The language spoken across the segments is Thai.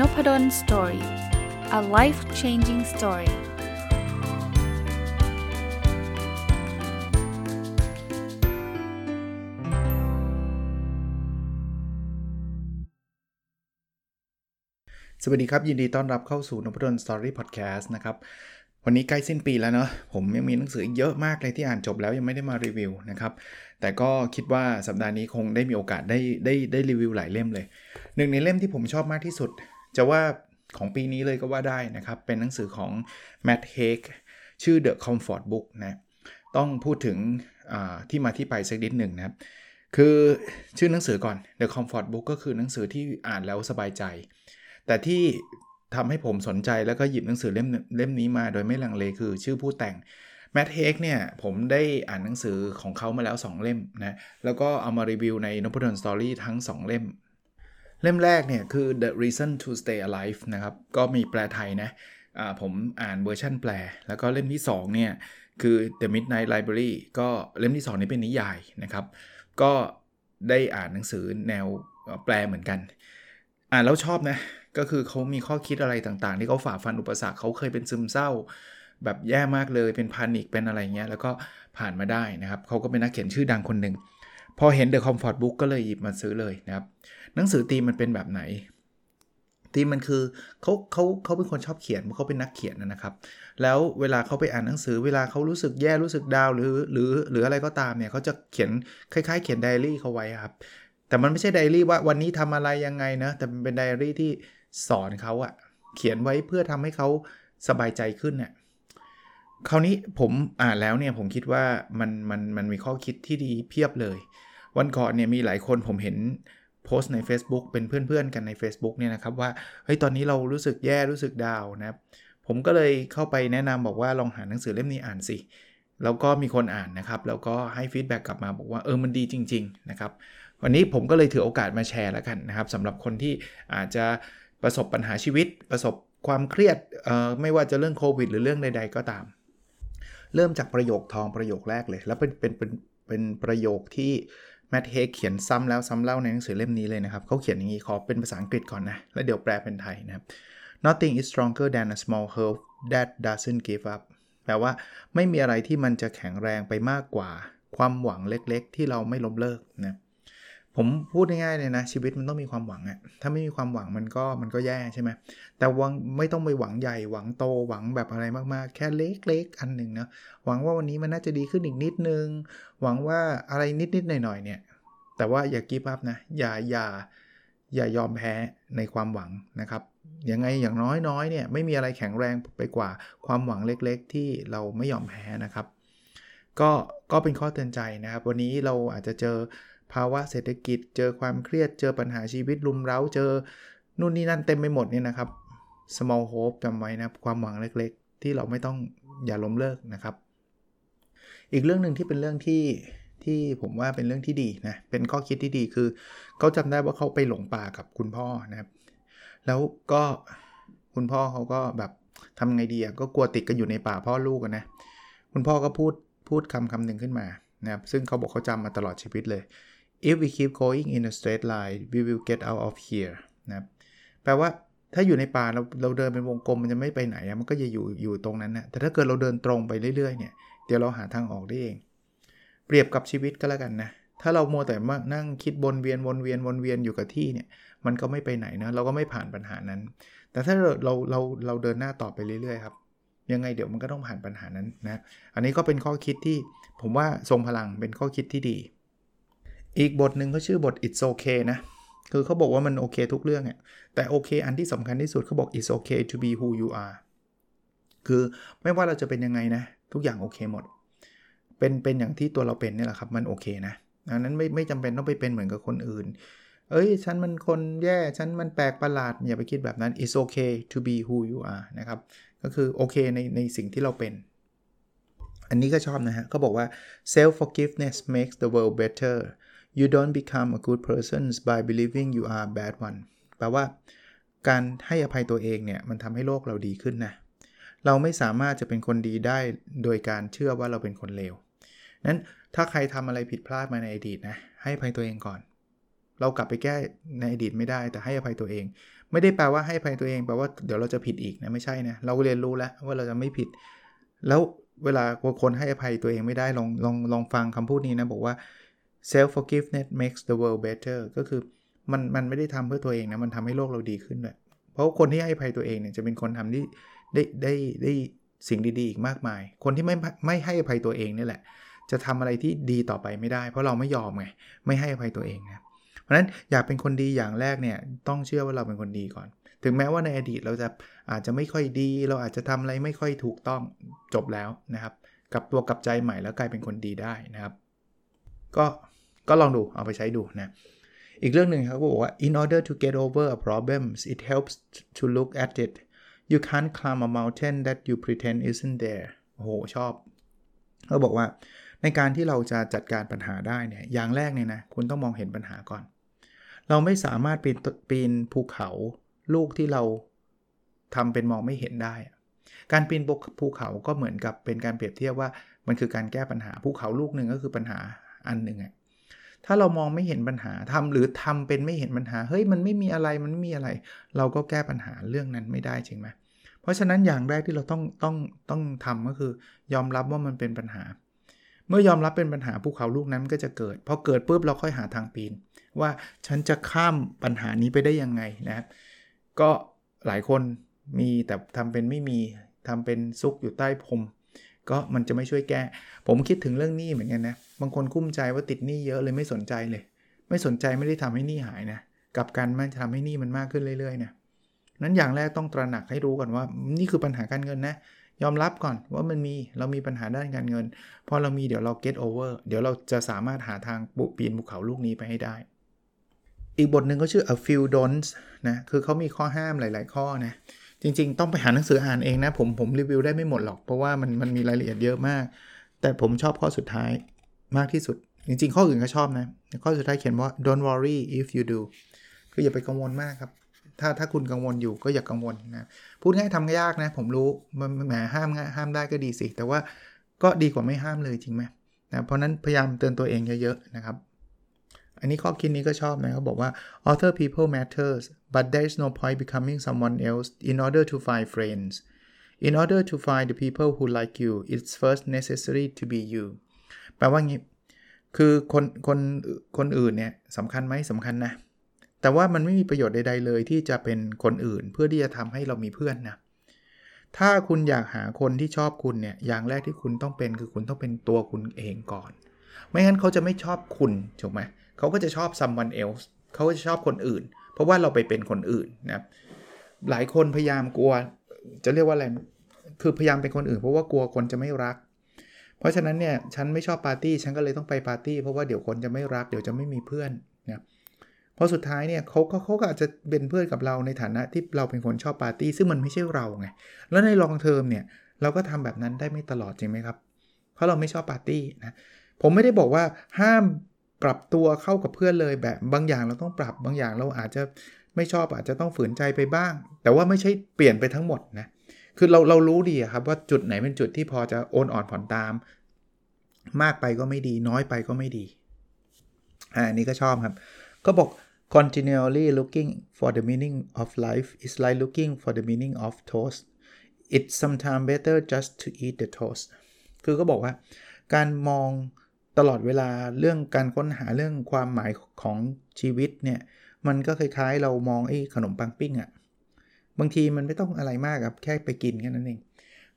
นพด ล story a life changing story สวัสดีครับ ยินดีต้อนรับเข้าสู่นพดล story podcast นะครับ วันนี้ใกล้สิ้นปีแล้วเนาะผมยังมีหนังสือเยอะมากเลยที่อ่านจบแล้วยังไม่ได้มารีวิวนะครับ แต่ก็คิดว่าสัปดาห์นี้คงได้มีโอกาสได้ได้ได้รีวิวหลายเล่มเลย หนึ่งในเล่มที่ผมชอบมากที่สุด จะว่าของปีนี้เลยก็ว่าได้นะครับ เป็นหนังสือของ Matt Haig ชื่อ The Comfort Book นะต้องพูดถึงที่มาที่ไปสักนิดหนึ่งนะครับ คือชื่อหนังสือก่อน The Comfort Book ก็คือหนังสือที่อ่านแล้วสบายใจ แต่ที่ทำให้ผมสนใจแล้วก็หยิบหนังสือเล่มเล่มนี้มาโดยไม่ลังเลคือชื่อผู้แต่งแมทเฮกเนี่ยผมได้อ่านหนังสือของเขามาแล้ว 2 เล่มนะแล้วก็เอามารีวิวในนพดลสตอรี่ทั้ง 2 เล่ม เล่มแรกเนี่ยคือ The Reason to Stay Alive นะครับ ก็มีแปลไทยนะะผมอ่านเวอร์ชันแปล แล้วก็เล่มที่2เนี่ยคือ The Midnight Library ก็เล่มที่ 2 นี้เป็นนิยายนะครับ ก็ได้อ่านหนังสือแนวแปลเหมือนกัน อ่านแล้วชอบนะ ก็คือเขามีข้อคิดอะไรต่างๆ ที่เขาฝ่าฟันอุปสรรคเขาเคยเป็นซึมเศร้า แบบแย่มากเลยเป็นพานิกเป็นอะไรเงี้ยแล้วก็ผ่านมาได้นะครับเขาก็เป็นนักเขียนชื่อดังคนหนึ่ง พอเห็น The Comfort Book ก็เลยหยิบมาซื้อเลยนะครับ หนังสือตีมันเป็นแบบไหน ตีมันคือเขาเขาเขาเป็นคนชอบเขียนเขาเป็นนักเขียนนะครับ แล้วเวลาเขาไปอ่านหนังสือเวลาเขารู้สึกแย่รู้สึกดาวหรือหรือหรืออะไรก็ตามเนี่ยเขาจะเขียนคล้าย ๆ เขียนไดอารี่เขาไว้ครับ แต่มันไม่ใช่ไดอารี่ว่าวันนี้ทำอะไรยังไงนะแต่มันเป็นไดอารี่ที่สอนเขาอะเขียนไว้เพื่อทำให้เขาสบายใจขึ้นเนี่ยคราวนี้ผมอ่านแล้วเนี่ยผมคิดว่ามันมันมันมีข้อคิดที่ดีเพียบเลย วันก่อนเนี่ยมีหลายคนผมเห็นโพสต์ใน Facebook เป็นเพื่อนๆกันใน Facebook เนี่ยนะครับว่าเฮ้ยตอนนี้เรารู้สึกแย่รู้สึกดาวนะครับผมก็เลยเข้าไปแนะนำบอกว่าลองหาหนังสือเล่มนี้อ่านสิ แล้วก็มีคนอ่านนะครับ แล้วก็ให้ฟีดแบ็กกลับมาบอกว่าเออมันดีจริง ๆ นะครับ วันนี้ผมก็เลยถือโอกาสมาแชร์แล้วกันนะครับสำหรับคนที่อาจจะประสบปัญหาชีวิต ประสบความเครียดไม่ว่าจะเรื่องโควิด หรือเรื่องใด ๆ ก็ตาม เริ่มจากประโยคทองประโยคแรกเลย แล้วเป็นเป็นเป็นเป็นประโยคที่ แมทเฮกเขียนซ้ำแล้วซ้ำเล่าในหนังสือเล่มนี้เลยนะครับเขาเขียนอย่างนี้ขอเป็นภาษาอังกฤษก่อนนะ แล้วเดี๋ยวแปลเป็นไทยนะครับ Nothing is stronger than a small hope that doesn't give up แปลว่าไม่มีอะไรที่มันจะแข็งแรงไปมากกว่า ความหวังเล็กๆ ที่เราไม่ล้มเลิกนะ ผมพูดง่ายๆเลยนะ ชีวิตมันต้องมีความหวังอะถ้าไม่มีความหวังมันก็มันก็แย่ใช่ไหมแต่วังไม่ต้องไปหวังใหญ่หวังโตหวังแบบอะไรมากๆ แค่เล็กๆอันหนึ่งนะหวังว่าวันนี้มันน่าจะดีขึ้นอีกนิดนึง หวังว่าอะไรนิดๆหน่อยๆเนี่ย แต่ว่าอย่ากีบอัพนะอย่าอย่าอย่ายอมแพ้ในความหวังนะครับยังไงอย่างน้อยๆเนี่ยไม่มีอะไรแข็งแรงไปกว่าความหวังเล็กๆ ที่เราไม่ยอมแพ้นะครับ ก็ก็เป็นข้อเตือนใจนะครับ วันนี้เราอาจจะเจอ ภาวะเศรษฐกิจ เจอความเครียด เจอปัญหาชีวิตรุมเร้า เจอนู่นนี่นั่นเต็มไปหมดเนี่ยนะครับ small hope จำไว้นะความหวังเล็กๆ ที่เราไม่ต้องอย่าล้มเลิกนะครับ อีกเรื่องหนึ่งที่เป็นเรื่องที่ที่ผมว่าเป็นเรื่องที่ดีนะ เป็นข้อคิดที่ดีคือเขาจำได้ว่าเขาไปหลงป่ากับคุณพ่อนะครับ แล้วก็คุณพ่อเขาก็แบบทำไงดีอะก็กลัวติดกันอยู่ในป่าพ่อลูกกันนะ คุณพ่อก็พูดพูดคำคำหนึ่งขึ้นมานะครับซึ่งเขาบอกเขาจำมาตลอดชีวิตเลย if we keep going in a straight line we will get out of here นะแปลว่าถ้าอยู่ในป่าเราเราเดินเป็นวงกลมมันจะไม่ไปไหนมันก็จะอยู่อยู่ตรงนั้นนะแต่ถ้าเกิดเราเดินตรงไปเรื่อยๆเนี่ยเดี๋ยวเราหาทางออกได้เอง เปรียบกับชีวิตก็แล้วกันนะถ้าเราโมแต่มานั่งคิดวนเวียนวนเวียนวนเวียนอยู่กับที่เนี่ยมันก็ไม่ไปไหนนะเราก็ไม่ผ่านปัญหานั้น แต่ถ้าเราเราเราเราเดินหน้าต่อไปเรื่อยๆครับยังไงเดี๋ยวมันก็ต้องผ่านปัญหานั้นนะอันนี้ก็เป็นข้อคิดที่ผมว่าทรงพลังเป็นข้อคิดที่ดี อีกบทหนึ่งเขาชื่อบท it's okay นะ คือเขาบอกว่ามันโอเคทุกเรื่องอะแต่โอเคอันที่สำคัญที่สุดเขาบอก it's okay to be who you are คือไม่ว่าเราจะเป็นยังไงนะ ทุกอย่างโอเคหมด เป็นเป็นอย่างที่ตัวเราเป็นนี่แหละครับ มันโอเคนะดังนั้นไม่ไม่จำเป็นต้องไปเป็นเหมือนกับคนอื่น เอ้ย ฉันมันคนแย่ ฉันมันแปลกประหลาด อย่าไปคิดแบบนั้น it's okay to be who you are นะครับ ก็คือโอเคในในสิ่งที่เราเป็น อันนี้ก็ชอบนะฮะเขาบอกว่า self forgiveness makes the world better you don't become a good person by believing you are a bad one แปลว่าการให้อภัยตัวเองเนี่ย มันทำให้โลกเราดีขึ้นนะ เราไม่สามารถจะเป็นคนดีได้โดยการเชื่อว่าเราเป็นคนเลวนั้นถ้าใครทำอะไรผิดพลาดมาในอดีตนะ ให้อภัยตัวเองก่อน เรากลับไปแก้ในอดีตไม่ได้แต่ให้อภัยตัวเอง ไม่ได้แปลว่าให้อภัยตัวเองแปลว่าเดี๋ยวเราจะผิดอีกนะไม่ใช่นะ เราเรียนรู้แล้วว่าเราจะไม่ผิด แล้วเวลาคนให้อภัยตัวเองไม่ได้ลองลองลองฟังคำพูดนี้นะบอกว่า self forgiveness makes the world better ก็คือมันมันไม่ได้ทำเพื่อตัวเองนะ มันทำให้โลกเราดีขึ้นด้วยเพราะคนที่ให้อภัยตัวเองเนี่ยจะเป็นคนทำที่ได้ได้ได้สิ่งดีๆ อีกมากมาย คนที่ไม่ไม่ให้อภัยตัวเองนี่แหละ จะทำอะไรที่ดีต่อไปไม่ได้ เพราะเราไม่ยอมไงไม่ให้อภัยตัวเองนะเพราะฉะนั้นอยากเป็นคนดีอย่างแรกเนี่ยต้องเชื่อว่าเราเป็นคนดีก่อน ถึงแม้ว่าในอดีตเราจะอาจจะไม่ค่อยดี เราอาจจะทำอะไรไม่ค่อยถูกต้องจบแล้วนะครับ กับตัวกับใจใหม่แล้วกลายเป็นคนดีได้นะครับ ก็ ก็ลองดูเอาไปใช้ดูนะอีกเรื่องหนึ่งเขาบอกว่า in order to get over a problem it helps to look at it you can't climb a mountain that you pretend isn't there โอ้โห ชอบเขาบอกว่าในการที่เราจะจัดการปัญหาได้เนี่ย อย่างแรกเนี่ยนะ คุณต้องมองเห็นปัญหาก่อน เราไม่สามารถปีนปีนภูเขาลูกที่เราทำเป็นมองไม่เห็นได้ การปีนภูเขาก็เหมือนกับเป็นการเปรียบเทียบว่ามันคือการแก้ปัญหาภูเขาลูกหนึ่งก็คือปัญหาอันหนึ่ง ถ้าเรามองไม่เห็นปัญหาทำหรือทำเป็นไม่เห็นปัญหา เฮ้ยมันไม่มีอะไรมันไม่มีอะไร เราก็แก้ปัญหาเรื่องนั้นไม่ได้จริงไหมเพราะฉะนั้นอย่างแรกที่เราต้องต้องต้องทำก็คือยอมรับว่ามันเป็นปัญหา เมื่อยอมรับเป็นปัญหาภูเขาลูกนั้นก็จะเกิดพอเกิดปุ๊บเราค่อยหาทางปีน ว่าฉันจะข้ามปัญหานี้ไปได้ยังไงนะครับก็หลายคนมีแต่ทำเป็นไม่มีทำเป็นซุกอยู่ใต้พรม ก็มันจะไม่ช่วยแก้ ผมคิดถึงเรื่องหนี้เหมือนกันนะ บางคนกุ้มใจว่าติดหนี้เยอะเลยไม่สนใจเลย ไม่สนใจไม่ได้ทำให้หนี้หายนะกับการมันจะทำให้หนี้มันมากขึ้นเรื่อยๆนะนั้นอย่างแรกต้องตระหนักให้รู้ก่อนว่า นี่คือปัญหาการเงินนะ ยอมรับก่อนว่ามันมีเรามีปัญหาด้านการเงิน พอเรามีเดี๋ยวเรา get over เดี๋ยวเราจะสามารถหาทางปุปีนภูเขาลูกนี้ไปให้ได้ อีกบทหนึ่งก็ชื่อ a few don'ts นะคือเขามีข้อห้ามหลาย ๆ ข้อนะ จริง ๆ ต้องไปหาหนังสืออ่านเองนะ ผมผมรีวิวได้ไม่หมดหรอก เพราะว่ามันมันมีรายละเอียดเยอะมาก แต่ผมชอบข้อสุดท้ายมากที่สุด จริง ๆ ข้ออื่นก็ชอบนะ ข้อสุดท้ายเขียนว่า don't worry if you do คืออย่าไปกังวลมากครับ ถ้าถ้าคุณกังวลอยู่ก็อย่ากกังวลนะ พูดง่ายทำยากนะ ผมรู้มันแหมห้ามห้ามได้ก็ดีสิ แต่ว่าก็ดีกว่าไม่ห้ามเลยจริงไหมนะเพราะนั้นพยายามเตือนตัวเองเยอะๆนะครับ อันนี้ข้อคิดนี้ก็ชอบนะเขาบอกว่า author people matters but there is no point becoming someone else in order to find friends in order to find the people who like you it's first necessary to be you แปลว่างี้ คือคนคนคนอื่นเนี่ยสำคัญไหมสำคัญนะ แต่ว่ามันไม่มีประโยชน์ใดๆเลยที่จะเป็นคนอื่นเพื่อที่จะทำให้เรามีเพื่อนนะถ้าคุณอยากหาคนที่ชอบคุณเนี่ย อย่างแรกที่คุณต้องเป็นคือคุณต้องเป็นตัวคุณเองก่อน ไม่งั้นเขาจะไม่ชอบคุณถูกไหมเขาก็จะชอบ someone else เขาก็จะชอบคนอื่น เพราะว่าเราไปเป็นคนอื่นนะหลายคนพยายามกลัว จะเรียกว่าอะไร คือพยายามเป็นคนอื่น เพราะว่ากลัวคนจะไม่รัก เพราะฉะนั้นเนี่ยฉันไม่ชอบปาร์ตี้ฉันก็เลยต้องไปปาร์ตี้เพราะว่าเดี๋ยวคนจะไม่รัก เดี๋ยวจะไม่มีเพื่อนนะพราะสุดท้ายเนี่ยเขาเขาเขาก็อาจจะเป็นเพื่อนกับเราในฐานะที่เราเป็นคนชอบปาร์ตี้ซึ่งมันไม่ใช่เราไงแล้วใน long term เนี่ยเราก็ทำแบบนั้นได้ไม่ตลอดจริงไหมครับ เพราะเราไม่ชอบปาร์ตี้นะผมไม่ได้บอกว่าห้าม ปรับตัวเข้ากับเพื่อนเลยแบบบางอย่างเราต้องปรับบางอย่างเราอาจจะไม่ชอบอาจจะต้องฝืนใจไปบ้าง แต่ว่าไม่ใช่เปลี่ยนไปทั้งหมดนะคือเราเรารู้ดีครับว่าจุดไหนเป็นจุดที่พอจะโอนอ่อนผ่อนตาม มากไปก็ไม่ดี น้อยไปก็ไม่ดีอ่านี้ก็ชอบครับ ก็บอก continually looking for the meaning of life is like looking for the meaning of toast it's sometimes better just to eat the toast คือก็บอกว่า การมอง ตลอดเวลาเรื่องการค้นหาเรื่องความหมายของชีวิตเนี่ยมันก็คล้ายๆ เรามองไอ้ขนมปังปิ้งอะ่ะบางทีมันไม่ต้องอะไรมากครับแค่ไปกินแค่นั้นเอง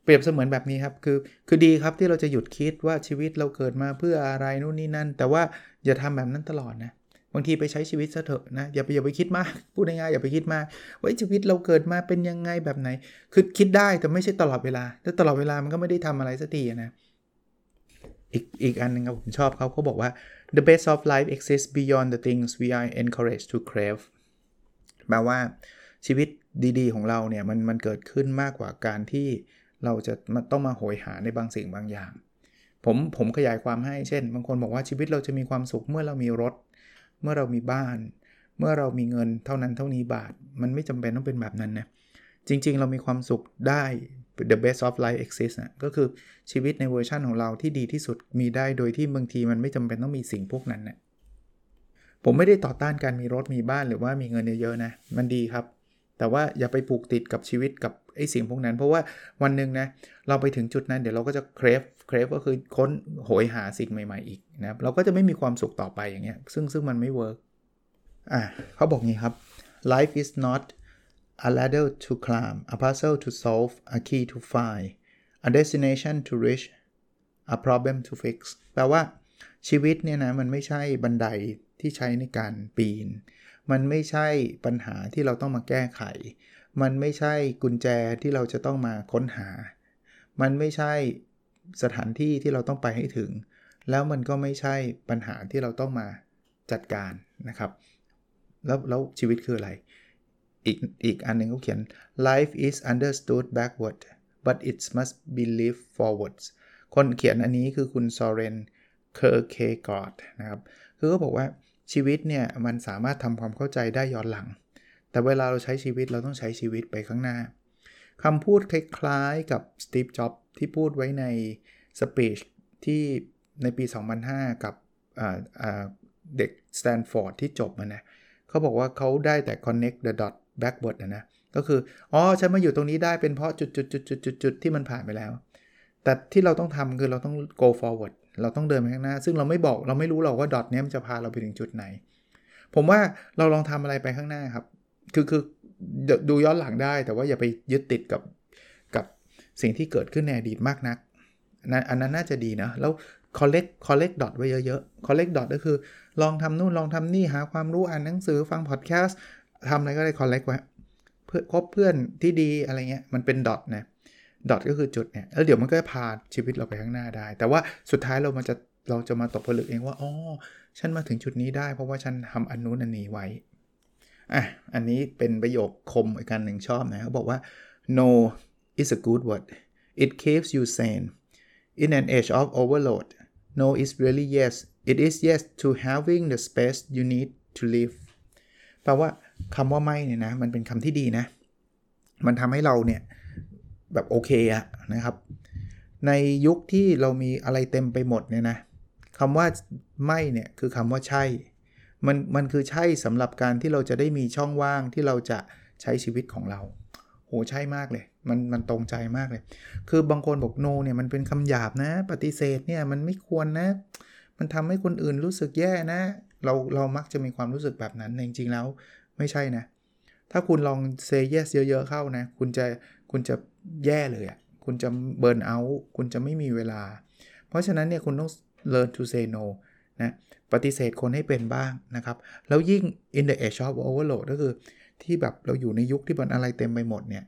เปรียบเสมือนแบบนี้ครับคือคือดีครับที่เราจะหยุดคิดว่าชีวิตเราเกิดมาเพื่ออะไรนู่นนี่นั่น แต่ว่าอย่าทำแบบนั้นตลอดนะบางทีไปใช้ชีวิตซะเถอะนะอย่าไปอย่าไปคิดมากพูดง่ายๆอย่าไปคิดมากว่าชีวิตเราเกิดมาเป็นยังไงแบบไหน คือคิดได้แต่ไม่ใช่ตลอดเวลาถ้าตลอดเวลามันก็ไม่ได้ทำอะไรสักทีนะ อีกอีกอันนึงครับผมชอบเขาเขาบอกว่า the best of life exists beyond the things we are encouraged to crave แปลว่าชีวิตดีๆ ของเราเนี่ยมันมันเกิดขึ้นมากกว่าการที่เราจะมาต้องมาโหยหาในบางสิ่งบางอย่าง ผมผมขยายความให้เช่น บางคนบอกว่าชีวิตเราจะมีความสุขเมื่อเรามีรถ เมื่อเรามีบ้าน เมื่อเรามีเงินเท่านั้นเท่านี้บาท มันไม่จำเป็นต้องเป็นแบบนั้นนะ จริง ๆ เรามีความสุขได้ the best of life exists นะก็คือชีวิตในเวอร์ชันของเราที่ดีที่สุดมีได้โดยที่บางทีมันไม่จำเป็นต้องมีสิ่งพวกนั้นนะผมไม่ได้ต่อต้านการมีรถมีบ้านหรือว่ามีเงินเยอะๆนะ มันดีครับ แต่ว่าอย่าไปผูกติดกับชีวิตกับไอ้สิ่งพวกนั้น เพราะว่าวันหนึ่งนะเราไปถึงจุดนั้นเดี๋ยวเราก็จะ crave crave ก็คือค้นโหยหาสิ่งใหม่ๆอีกนะครับเราก็จะไม่มีความสุขต่อไปอย่างเงี้ยซึ่งซึ่งมันไม่ work อะเขาบอกงี้ครับ life is not a ladder to climb a puzzle to solve a key to find a destination to reach a problem to fix แปลว่าชีวิตเนี่ยนะมันไม่ใช่บันไดที่ใช้ในการปีน มันไม่ใช่ปัญหาที่เราต้องมาแก้ไข มันไม่ใช่กุญแจที่เราจะต้องมาค้นหา มันไม่ใช่สถานที่ที่เราต้องไปให้ถึง แล้วมันก็ไม่ใช่ปัญหาที่เราต้องมาจัดการนะครับ แล้วแล้วชีวิตคืออะไร อีกอีกอันหนึ่งเขาเขียน life is understood backward but it must be lived forwards คนเขียนอันนี้คือคุณซอเรนเคอร์เคกอร์ดนะครับคือเขาบอกว่าชีวิตเนี่ยมันสามารถทำความเข้าใจได้ย้อนหลัง แต่เวลาเราใช้ชีวิตเราต้องใช้ชีวิตไปข้างหน้าคำพูดคล้ายๆกับสตีฟจ็อบที่พูดไว้ใน speech ที่ในปี 2005 กับเด็กสแตนฟอร์ดที่จบมานะเขาบอกว่าเขาได้แต่ connect the dot backward นะนะก็คืออ๋อฉันมาอยู่ตรงนี้ได้เป็นเพราะจุดจุดจุดจุดจุดจุดที่มันผ่านไปแล้ว แต่ที่เราต้องทำคือเราต้อง go forward เราต้องเดินไปข้างหน้า ซึ่งเราไม่บอกเราไม่รู้หรอกว่าดอทนี้มันจะพาเราไปถึงจุดไหน ผมว่าเราลองทำอะไรไปข้างหน้าครับ คือคือดูย้อนหลังได้ แต่ว่าอย่าไปยึดติดกับกับสิ่งที่เกิดขึ้นในอดีตมากนักนะอันนั้นน่าจะดีนะแล้ว collect collect dot ไว้เยอะๆ collect dot ก็คือ ลองทำนู่นลองทำนี่หาความรู้อ่านหนังสือฟังพอดแคสต์ ทำอะไรก็ได้ collect ไว้เพื่อคบเพื่อนที่ดีอะไรเงี้ยมันเป็นดอทนะดอทก็คือจุดเนี่ยแล้วเดี๋ยวมันก็จะพาชีวิตเราไปข้างหน้าได้ แต่ว่าสุดท้ายเรามันจะเราจะมาตกผลึกเองว่าอ๋อฉันมาถึงจุดนี้ได้ เพราะว่าฉันทำอันนู้นอันนี้ไว้อะอันนี้เป็นประโยคคมอีกการหนึ่งชอบนะเขาบอกว่า no is a good word it keeps you sane in an age of overload no is really yes it is yes to having the space you need to live แปลว่า คำว่าไม่เนี่ยนะมันเป็นคำที่ดีนะ มันทำให้เราเนี่ยแบบโอเคอะนะครับ ในยุคที่เรามีอะไรเต็มไปหมดเนี่ยนะคำว่าไม่เนี่ยคือคำว่าใช่ มันมันคือใช่สำหรับการที่เราจะได้มีช่องว่างที่เราจะใช้ชีวิตของเราโหใช่มากเลย มันมันตรงใจมากเลย คือบางคนบอกโนเนี่ยมันเป็นคำหยาบนะ ปฏิเสธเนี่ยมันไม่ควรนะ มันทำให้คนอื่นรู้สึกแย่นะ เราเรามักจะมีความรู้สึกแบบนั้นจริงๆแล้ว ไม่ใช่นะ ถ้าคุณลองเซเยสเยอะๆเข้านะ คุณจะคุณจะแย่เลยอะ่ะ คุณจะเบิร์นเอาท์คุณจะไม่มีเวลา เพราะฉะนั้นเนี่ยคุณต้อง learn to say no นะปฏิเสธคนให้เป็นบ้างนะครับ แล้วยิ่ง in the age of overload ก็คือที่แบบเราอยู่ในยุคที่มันอะไรเต็มไปหมดเนี่ย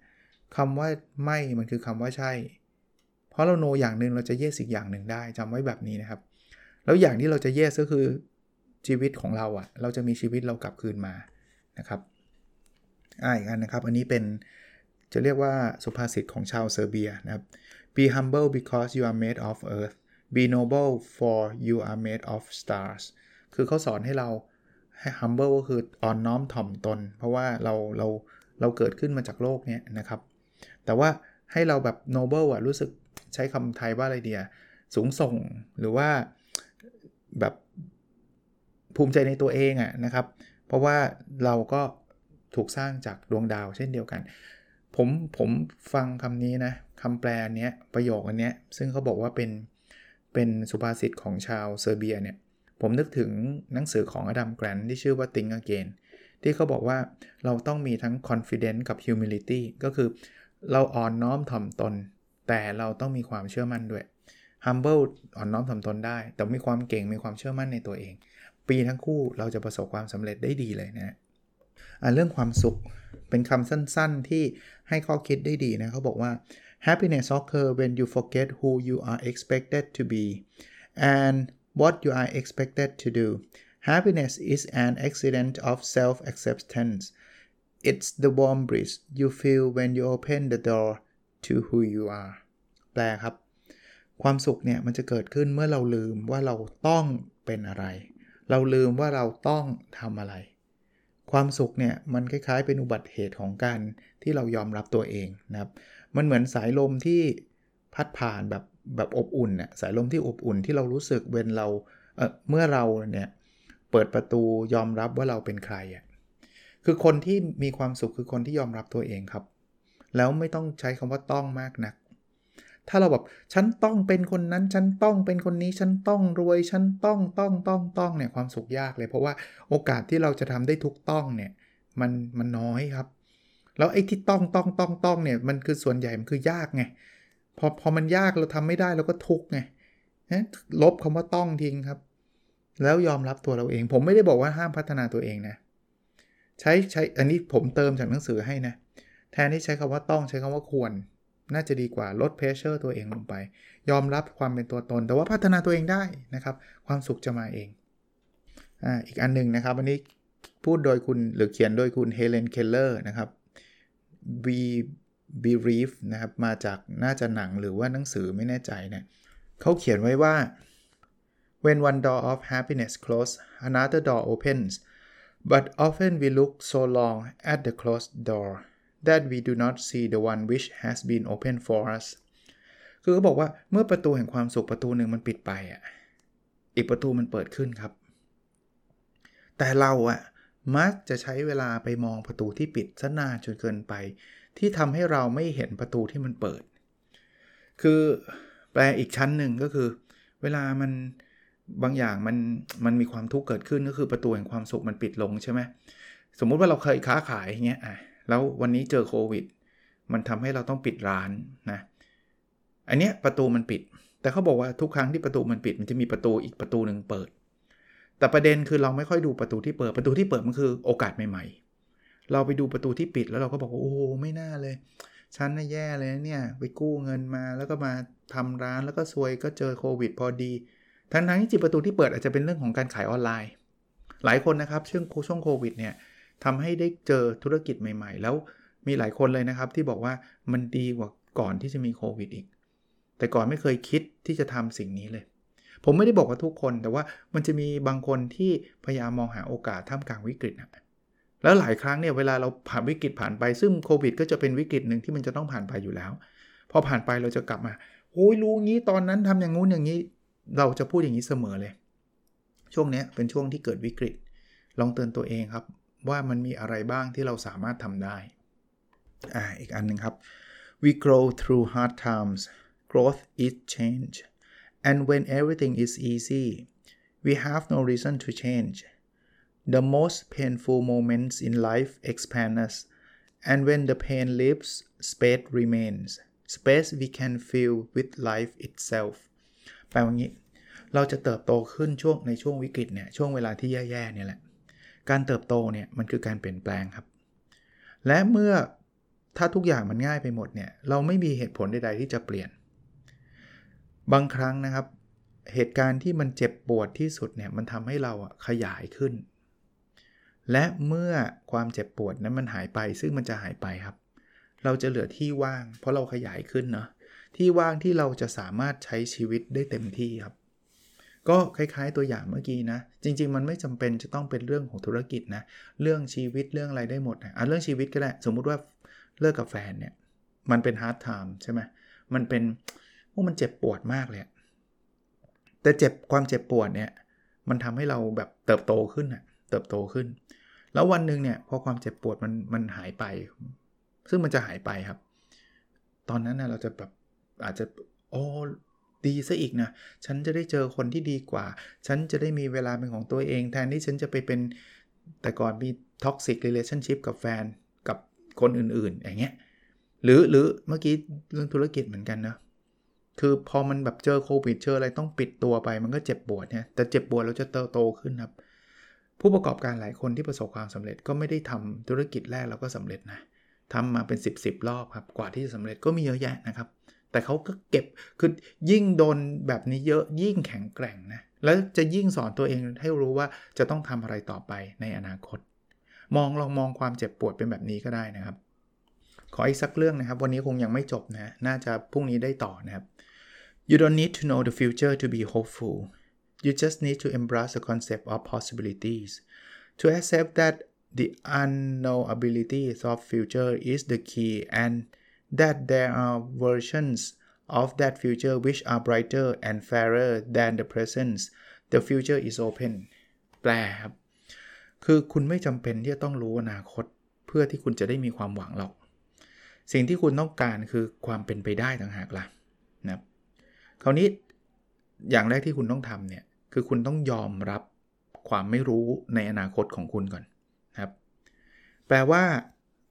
คำว่าไม่มันคือคำว่าใช่ เพราะเราโนอย่างหนึ่งเราจะเยสอีกอย่างหนึ่งได้จำไว้แบบนี้นะครับ แล้วอย่างที่เราจะเยสก็คือชีวิตของเราอะ่ะ เราจะมีชีวิตเรากลับคืนมา นะครับอ่าอีกอันนะครับ อันนี้เป็นจะเรียกว่าสุภาษิตของชาวเซอร์เบียนะครับ be humble because you are made of earth be noble for you are made of stars คือเขาสอนให้เราให้ humble ก็คืออ่อนน้อมถ่อมตน เพราะว่าเราเราเราเกิดขึ้นมาจากโลกเนี้ยนะครับ แต่ว่าให้เราแบบ noble อะรู้สึกใช้คำไทยว่าอะไรเดียสูงส่งหรือว่าแบบภูมิใจในตัวเองอะนะครับ เพราะว่าเราก็ถูกสร้างจากดวงดาวเช่นเดียวกัน ผมผมฟังคำนี้นะคำแปลเนี้ยประโยคอันเนี้ยซึ่งเขาบอกว่าเป็นเป็นสุภาษิตของชาวเซอร์เบียเนี่ยผมนึกถึงหนังสือของอดัมแกรนที่ชื่อว่า Think Again ที่เขาบอกว่าเราต้องมีทั้ง confidence กับ humility ก็คือเราอ่อนน้อมถ่อมตน แต่เราต้องมีความเชื่อมั่นด้วย humble อ่อนน้อมถ่อมตนได้ แต่มีความเก่งมีความเชื่อมั่นในตัวเอง ปีทั้งคู่เราจะประสบความสำเร็จได้ดีเลยนะเรื่องความสุขเป็นคำสั้นๆที่ให้ข้อคิดได้ดีนะเขาบอกว่า happiness occur when you forget who you are expected to be and what you are expected to do happiness is an accident of self acceptance it's the warm breeze you feel when you open the door to who you are แปลครับ ความสุขเนี่ยมันจะเกิดขึ้นเมื่อเราลืมว่าเราต้องเป็นอะไร เราลืมว่าเราต้องทำอะไร ความสุขเนี่ยมันคล้ายๆ เป็นอุบัติเหตุของการที่เรายอมรับตัวเองนะครับ มันเหมือนสายลมที่พัดผ่านแบบแบบอบอุ่นน่ะสายลมที่อบอุ่นที่เรารู้สึกเวนเราเเมื่อเราเนี่ยเปิดประตูยอมรับว่าเราเป็นใครอะคือคนที่มีความสุขคือคนที่ยอมรับตัวเองครับ แล้วไม่ต้องใช้คำว่าต้องมากนัก ถ้าเราแบบฉันต้องเป็นคนนั้น ฉันต้องเป็นคนนี้ ฉันต้องรวย ฉันต้องต้องต้องต้องเนี่ยความสุขยากเลย เพราะว่าโอกาสที่เราจะทำได้ทุกต้องเนี่ยมันมันน้อยครับ แล้วไอ้ที่ต้องต้องต้องต้องเนี่ยมันคือส่วนใหญ่มันคือยากไงพอพอมันยากเราทำไม่ได้เราก็ทุกไงลบคำว่าต้องทิ้งครับ แล้วยอมรับตัวเราเอง ผมไม่ได้บอกว่าห้ามพัฒนาตัวเองนะ ใช้ใช้อันนี้ผมเติมจากหนังสือให้นะ แทนที่ใช้คำว่าต้องใช้คำว่าควร น่าจะดีกว่าลดเพรสเชอร์ตัวเองลงไป ยอมรับความเป็นตัวตน แต่ว่าพัฒนาตัวเองได้นะครับ ความสุขจะมาเองอ่าอีกอันหนึ่งนะครับ อันนี้พูดโดยคุณหรือเขียนโดยคุณเฮเลนเคลเลอร์นะครับ We Believe นะครับ มาจากน่าจะหนังหรือว่าหนังสือไม่แน่ใจเนะเขาเขียนไว้ว่า when one door of happiness closes another door opens but often we look so long at the closed door that we do not see the one which has been opened for us คือเขาบอกว่าเมื่อประตูแห่งความสุขประตูหนึ่งมันปิดไปอะอีกประตูมันเปิดขึ้นครับ แต่เราอะมักจะใช้เวลาไปมองประตูที่ปิดซะนานจนเกินไป ที่ทำให้เราไม่เห็นประตูที่มันเปิด คือแปลอีกชั้นหนึ่งก็คือ เวลามันบางอย่างมันมันมีความทุกข์เกิดขึ้นก็คือประตูแห่งความสุขมันปิดลงใช่ไหมสมมุติว่าเราเคยค้าขายอย่างเงี้ยอะ แล้ววันนี้เจอโควิด มันทำให้เราต้องปิดร้านนะ อันเนี้ยประตูมันปิด แต่เขาบอกว่าทุกครั้งที่ประตูมันปิด มันจะมีประตูอีกประตูหนึ่งเปิด แต่ประเด็นคือเราไม่ค่อยดูประตูที่เปิด ประตูที่เปิดมันคือโอกาสใหม่ ๆ เราไปดูประตูที่ปิดแล้วเราก็บอกว่าโอ้ไม่น่าเลย ฉันน่ะแย่เลยเนี่ยไปกู้เงินมาแล้วก็มาทำร้านแล้วก็ซวยก็เจอโควิด พอดี ทั้งนั้นที่ประตูที่เปิดอาจจะเป็นเรื่องของการขายออนไลน์ หลายคนนะครับช่วงช่วงโควิดเนี่ย ทำให้ได้เจอธุรกิจใหม่ ๆ แล้วมีหลายคนเลยนะครับที่บอกว่ามันดีกว่าก่อนที่จะมีโควิดอีก แต่ก่อนไม่เคยคิดที่จะทำสิ่งนี้เลย ผมไม่ได้บอกว่าทุกคน แต่ว่ามันจะมีบางคนที่พยายามมองหาโอกาสท่ามกลางวิกฤตนะแล้วหลายครั้งเนี่ยเวลาเราผ่านวิกฤตผ่านไป ซึ่งโควิด ก็จะเป็นวิกฤตหนึ่งที่มันจะต้องผ่านไปอยู่แล้ว พอผ่านไปเราจะกลับมาโอ้ยรู้งี้ตอนนั้นทำอย่างงู้นอย่างนี้ เราจะพูดอย่างนี้เสมอเลย ช่วงนี้เป็นช่วงที่เกิดวิกฤต ลองเตือนตัวเองครับ ว่ามันมีอะไรบ้างที่เราสามารถทำได้ อ่า อีกอันหนึ่งครับ we grow through hard times growth is change and when everything is easy we have no reason to change the most painful moments in life expand us and when the pain leaves space remains space we can fill with life itself แปลว่างี้ เราจะเติบโตขึ้นช่วงในช่วงวิกฤตเนี่ย ช่วงเวลาที่แย่ๆเนี่ยแหละ การเติบโตเนี่ยมันคือการเปลี่ยนแปลงครับ และเมื่อถ้าทุกอย่างมันง่ายไปหมดเนี่ยเราไม่มีเหตุผลใด ๆ ที่จะเปลี่ยน บางครั้งนะครับ เหตุการณ์ที่มันเจ็บปวดที่สุดเนี่ยมันทำให้เราขยายขึ้น และเมื่อความเจ็บปวดนั้นมันหายไป ซึ่งมันจะหายไปครับ เราจะเหลือที่ว่าง เพราะเราขยายขึ้นเนาะที่ว่างที่เราจะสามารถใช้ชีวิตได้เต็มที่ครับ ก็คล้ายๆตัวอย่างเมื่อกี้นะ จริง ๆ มันไม่จำเป็นจะต้องเป็นเรื่องของธุรกิจนะ เรื่องชีวิตเรื่องอะไรได้หมดนะอะเรื่องชีวิตก็ได้ สมมุติว่าเลิกกับแฟนเนี่ย มันเป็น hard time ใช่ไหมมันเป็นโอ้มันเจ็บปวดมากเลย แต่เจ็บความเจ็บปวดเนี่ย มันทำให้เราแบบเติบโตขึ้นอะเติบโตขึ้น แล้ววันหนึ่งเนี่ย พอความเจ็บปวดมันมันหายไป ซึ่งมันจะหายไปครับ ตอนนั้นนะเราจะแบบอาจจะโอ้ ดีซะอีกนะ ฉันจะได้เจอคนที่ดีกว่า ฉันจะได้มีเวลาเป็นของตัวเอง แทนที่ฉันจะไปเป็นแต่ก่อนมี toxic relationship กับแฟนกับคนอื่นๆ อย่างเงี้ย หรือหรือเมื่อกี้เรื่องธุรกิจเหมือนกันนะ คือพอมันแบบเจอโควิดเจออะไรต้องปิดตัวไป มันก็เจ็บปวดเนี่ยแต่เจ็บปวดเราจะเติบโตขึ้นครับ ผู้ประกอบการหลายคนที่ประสบความสำเร็จก็ไม่ได้ทำธุรกิจแรกแล้วก็สำเร็จนะทำมาเป็น 10บสรอบครับ กว่าที่จะสำเร็จก็มีเยอะแยะนะครับ แต่เขาก็เก็บคือยิ่งโดนแบบนี้เยอะยิ่งแข็งแกร่งนะแล้วจะยิ่งสอนตัวเองให้รู้ว่าจะต้องทำอะไรต่อไปในอนาคต มองลองมองความเจ็บปวดเป็นแบบนี้ก็ได้นะครับ ขออีกสักเรื่องนะครับ วันนี้คงยังไม่จบนะน่าจะพรุ่งนี้ได้ต่อนะครับ you don't need to know the future to be hopeful you just need to embrace the concept of possibilities to accept that the unknowability of future is the key and that there are versions of that future which are brighter and fairer than the present the future is open แปลครับคือคุณไม่จำเป็นที่จะต้องรู้อนาคต เพื่อที่คุณจะได้มีความหวังหรอก สิ่งที่คุณต้องการคือความเป็นไปได้ต่างหากละ่ะนะครับคราวนี้อย่างแรกที่คุณต้องทำเนี่ยคือคุณต้องยอมรับความไม่รู้ในอนาคตของคุณก่อนนะครับ แปลว่า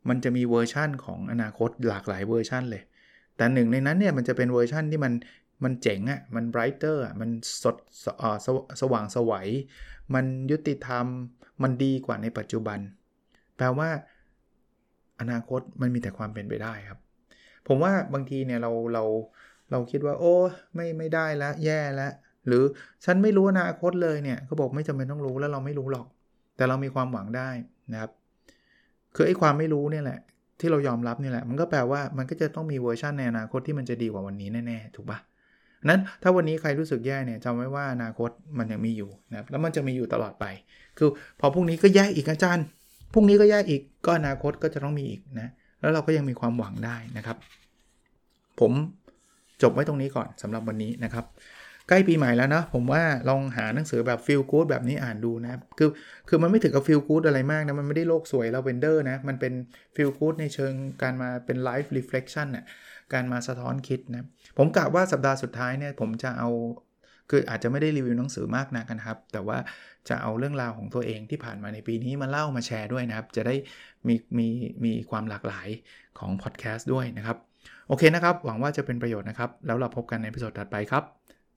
มันจะมีเวอร์ชั่นของอนาคตหลากหลายเวอร์ชันเลย แต่หนึ่งในนั้นเนี่ยมันจะเป็นเวอร์ชั่นที่มันมันเจ๋งอะ่ะ มัน brighter อะ มันสดสสสว่างไสว มันยุติธรรม มันดีกว่าในปัจจุบัน แปลว่า อนาคตมันมีแต่ความเป็นไปได้ครับ ผมว่าบางทีเนี่ยเราเราเราคิดว่า โอ้ไม่ไม่ได้แล้วแย่แล้วหรือฉันไม่รู้อนาคตเลยเนี่ยเขาบอกไม่จำเป็นต้องรู้แล้วเราไม่รู้หรอก แต่เรามีความหวังได้นะครับ คือไอ้ความไม่รู้เนี่ยแหละ ที่เรายอมรับนี่แหละ มันก็แปลว่ามันก็จะต้องมีเวอร์ชันในอนาคตที่มันจะดีกว่าวันนี้แน่ๆถูกปะนั้นถ้าวันนี้ใครรู้สึกแย่เนี่ยจำไว้ว่าอนาคตมันยังมีอยู่นะแล้วมันจะมีอยู่ตลอดไป คือพอพรุ่งนี้ก็แย่อีกอาจารย์พรุ่งนี้ก็แย่อีกก็อนาคตก็จะต้องมีอีกนะแล้วเราก็ยังมีความหวังได้นะครับ ผมจบไว้ตรงนี้ก่อนสำหรับวันนี้นะครับ ใกล้ปีใหม่แล้วนะผมว่าลองหาหนังสือแบบ feel good แบบนี้อ่านดูนะครับคือคือมันไม่ถึงกับ feel good อะไรมากนะ มันไม่ได้โลกสวยแล้วเวนเดอร์นะ มันเป็น feel good ในเชิงการมาเป็น life reflection น่ะการมาสะท้อนคิดนะ ผมกะว่าสัปดาห์สุดท้ายเนี่ยผมจะเอา คืออาจจะไม่ได้รีวิวหนังสือมากนักนะครับ แต่ว่าจะเอาเรื่องราวของตัวเองที่ผ่านมาในปีนี้มาเล่ามาแชร์ด้วยนะครับ จะได้มีมีมีความหลากหลายของพอดแคสต์ด้วยนะครับ โอเคนะครับ หวังว่าจะเป็นประโยชน์นะครับ แล้วเราพบกันในพิโซดถัดไปครับ